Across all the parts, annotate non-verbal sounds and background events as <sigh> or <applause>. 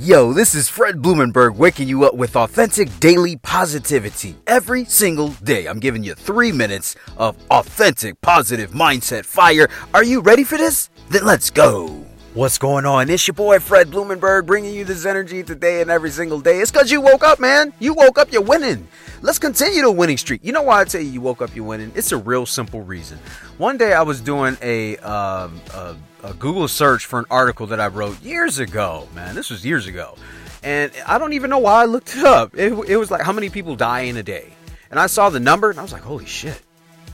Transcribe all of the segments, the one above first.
Yo, this is Fred Blumenberg waking you up with authentic daily positivity. Every single day, I'm giving you three minutes of authentic positive mindset fire. Are you ready for this? Then let's go. What's going on? It's your boy Fred Blumenberg bringing you this energy today and every single day. It's because you woke up, man. You woke up, you're winning. Let's continue the winning streak. You know why I tell you you woke up, you're winning? It's a real simple reason. One day I was doing a, um, a, a Google search for an article that I wrote years ago, man. This was years ago. And I don't even know why I looked it up. It, it was like how many people die in a day. And I saw the number and I was like, holy shit,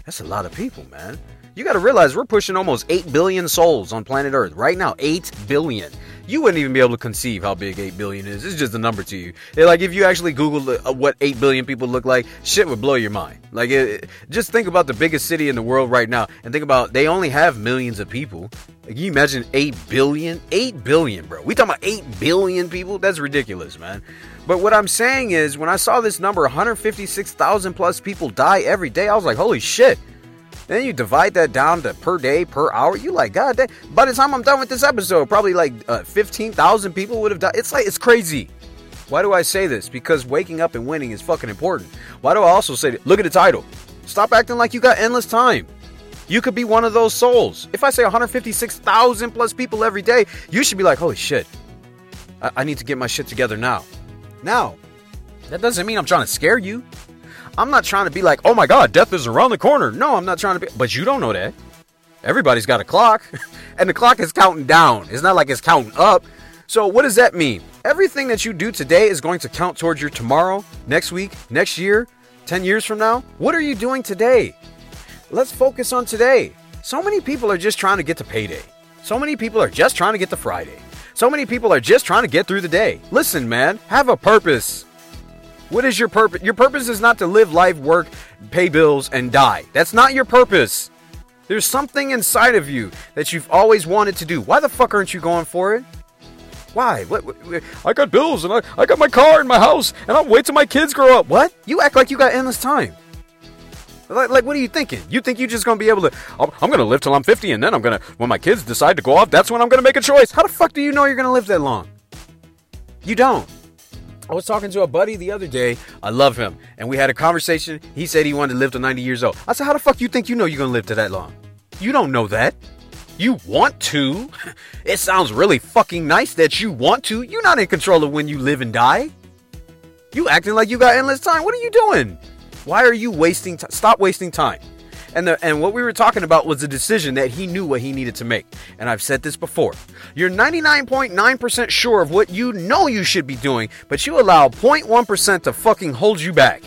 that's a lot of people, man. You got to realize we're pushing almost 8 billion souls on planet Earth right now. 8 billion. You wouldn't even be able to conceive how big 8 billion is. It's just a number to you. like if you actually Google uh, what 8 billion people look like, shit would blow your mind. Like it, just think about the biggest city in the world right now and think about they only have millions of people. Like, you imagine 8 billion? 8 billion, bro. We talking about 8 billion people? That's ridiculous, man. But what I'm saying is when I saw this number 156,000 plus people die every day, I was like, "Holy shit." Then you divide that down to per day, per hour. You like, God damn. By the time I'm done with this episode, probably like uh, 15,000 people would have died. It's like, it's crazy. Why do I say this? Because waking up and winning is fucking important. Why do I also say? Look at the title. Stop acting like you got endless time. You could be one of those souls. If I say 156,000 plus people every day, you should be like, holy shit. I-, I need to get my shit together now. Now. That doesn't mean I'm trying to scare you. I'm not trying to be like, oh my God, death is around the corner. No, I'm not trying to be. But you don't know that. Everybody's got a clock, <laughs> and the clock is counting down. It's not like it's counting up. So, what does that mean? Everything that you do today is going to count towards your tomorrow, next week, next year, 10 years from now. What are you doing today? Let's focus on today. So many people are just trying to get to payday. So many people are just trying to get to Friday. So many people are just trying to get through the day. Listen, man, have a purpose. What is your purpose? Your purpose is not to live life, work, pay bills, and die. That's not your purpose. There's something inside of you that you've always wanted to do. Why the fuck aren't you going for it? Why? What, what, I got bills and I, I got my car and my house and I'll wait till my kids grow up. What? You act like you got endless time. Like, like, what are you thinking? You think you're just gonna be able to? I'm, I'm gonna live till I'm 50, and then I'm gonna, when my kids decide to go off, that's when I'm gonna make a choice. How the fuck do you know you're gonna live that long? You don't. I was talking to a buddy the other day. I love him. And we had a conversation. He said he wanted to live to 90 years old. I said, How the fuck you think you know you're going to live to that long? You don't know that. You want to. <laughs> It sounds really fucking nice that you want to. You're not in control of when you live and die. You acting like you got endless time. What are you doing? Why are you wasting time? Stop wasting time. And the and what we were talking about was a decision that he knew what he needed to make. And I've said this before. You're 99.9% sure of what you know you should be doing, but you allow 0.1% to fucking hold you back.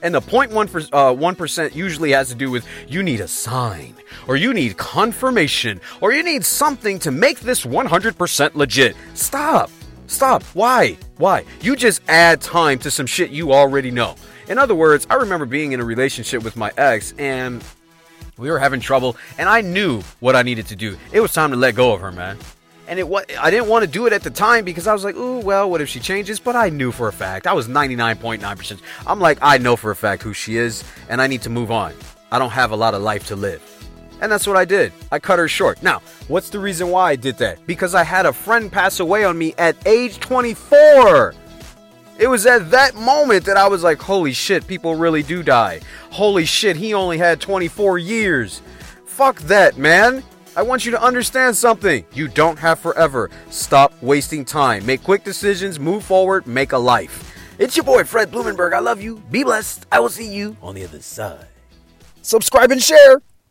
And the 0.1% uh, 1% usually has to do with you need a sign, or you need confirmation, or you need something to make this 100% legit. Stop. Stop. Why? Why? You just add time to some shit you already know. In other words, I remember being in a relationship with my ex and we were having trouble and I knew what I needed to do. It was time to let go of her, man. And it was I didn't want to do it at the time because I was like, "Ooh, well, what if she changes?" But I knew for a fact. I was 99.9%. I'm like, I know for a fact who she is and I need to move on. I don't have a lot of life to live. And that's what I did. I cut her short. Now, what's the reason why I did that? Because I had a friend pass away on me at age 24. It was at that moment that I was like, holy shit, people really do die. Holy shit, he only had 24 years. Fuck that, man. I want you to understand something. You don't have forever. Stop wasting time. Make quick decisions, move forward, make a life. It's your boy, Fred Blumenberg. I love you. Be blessed. I will see you on the other side. Subscribe and share.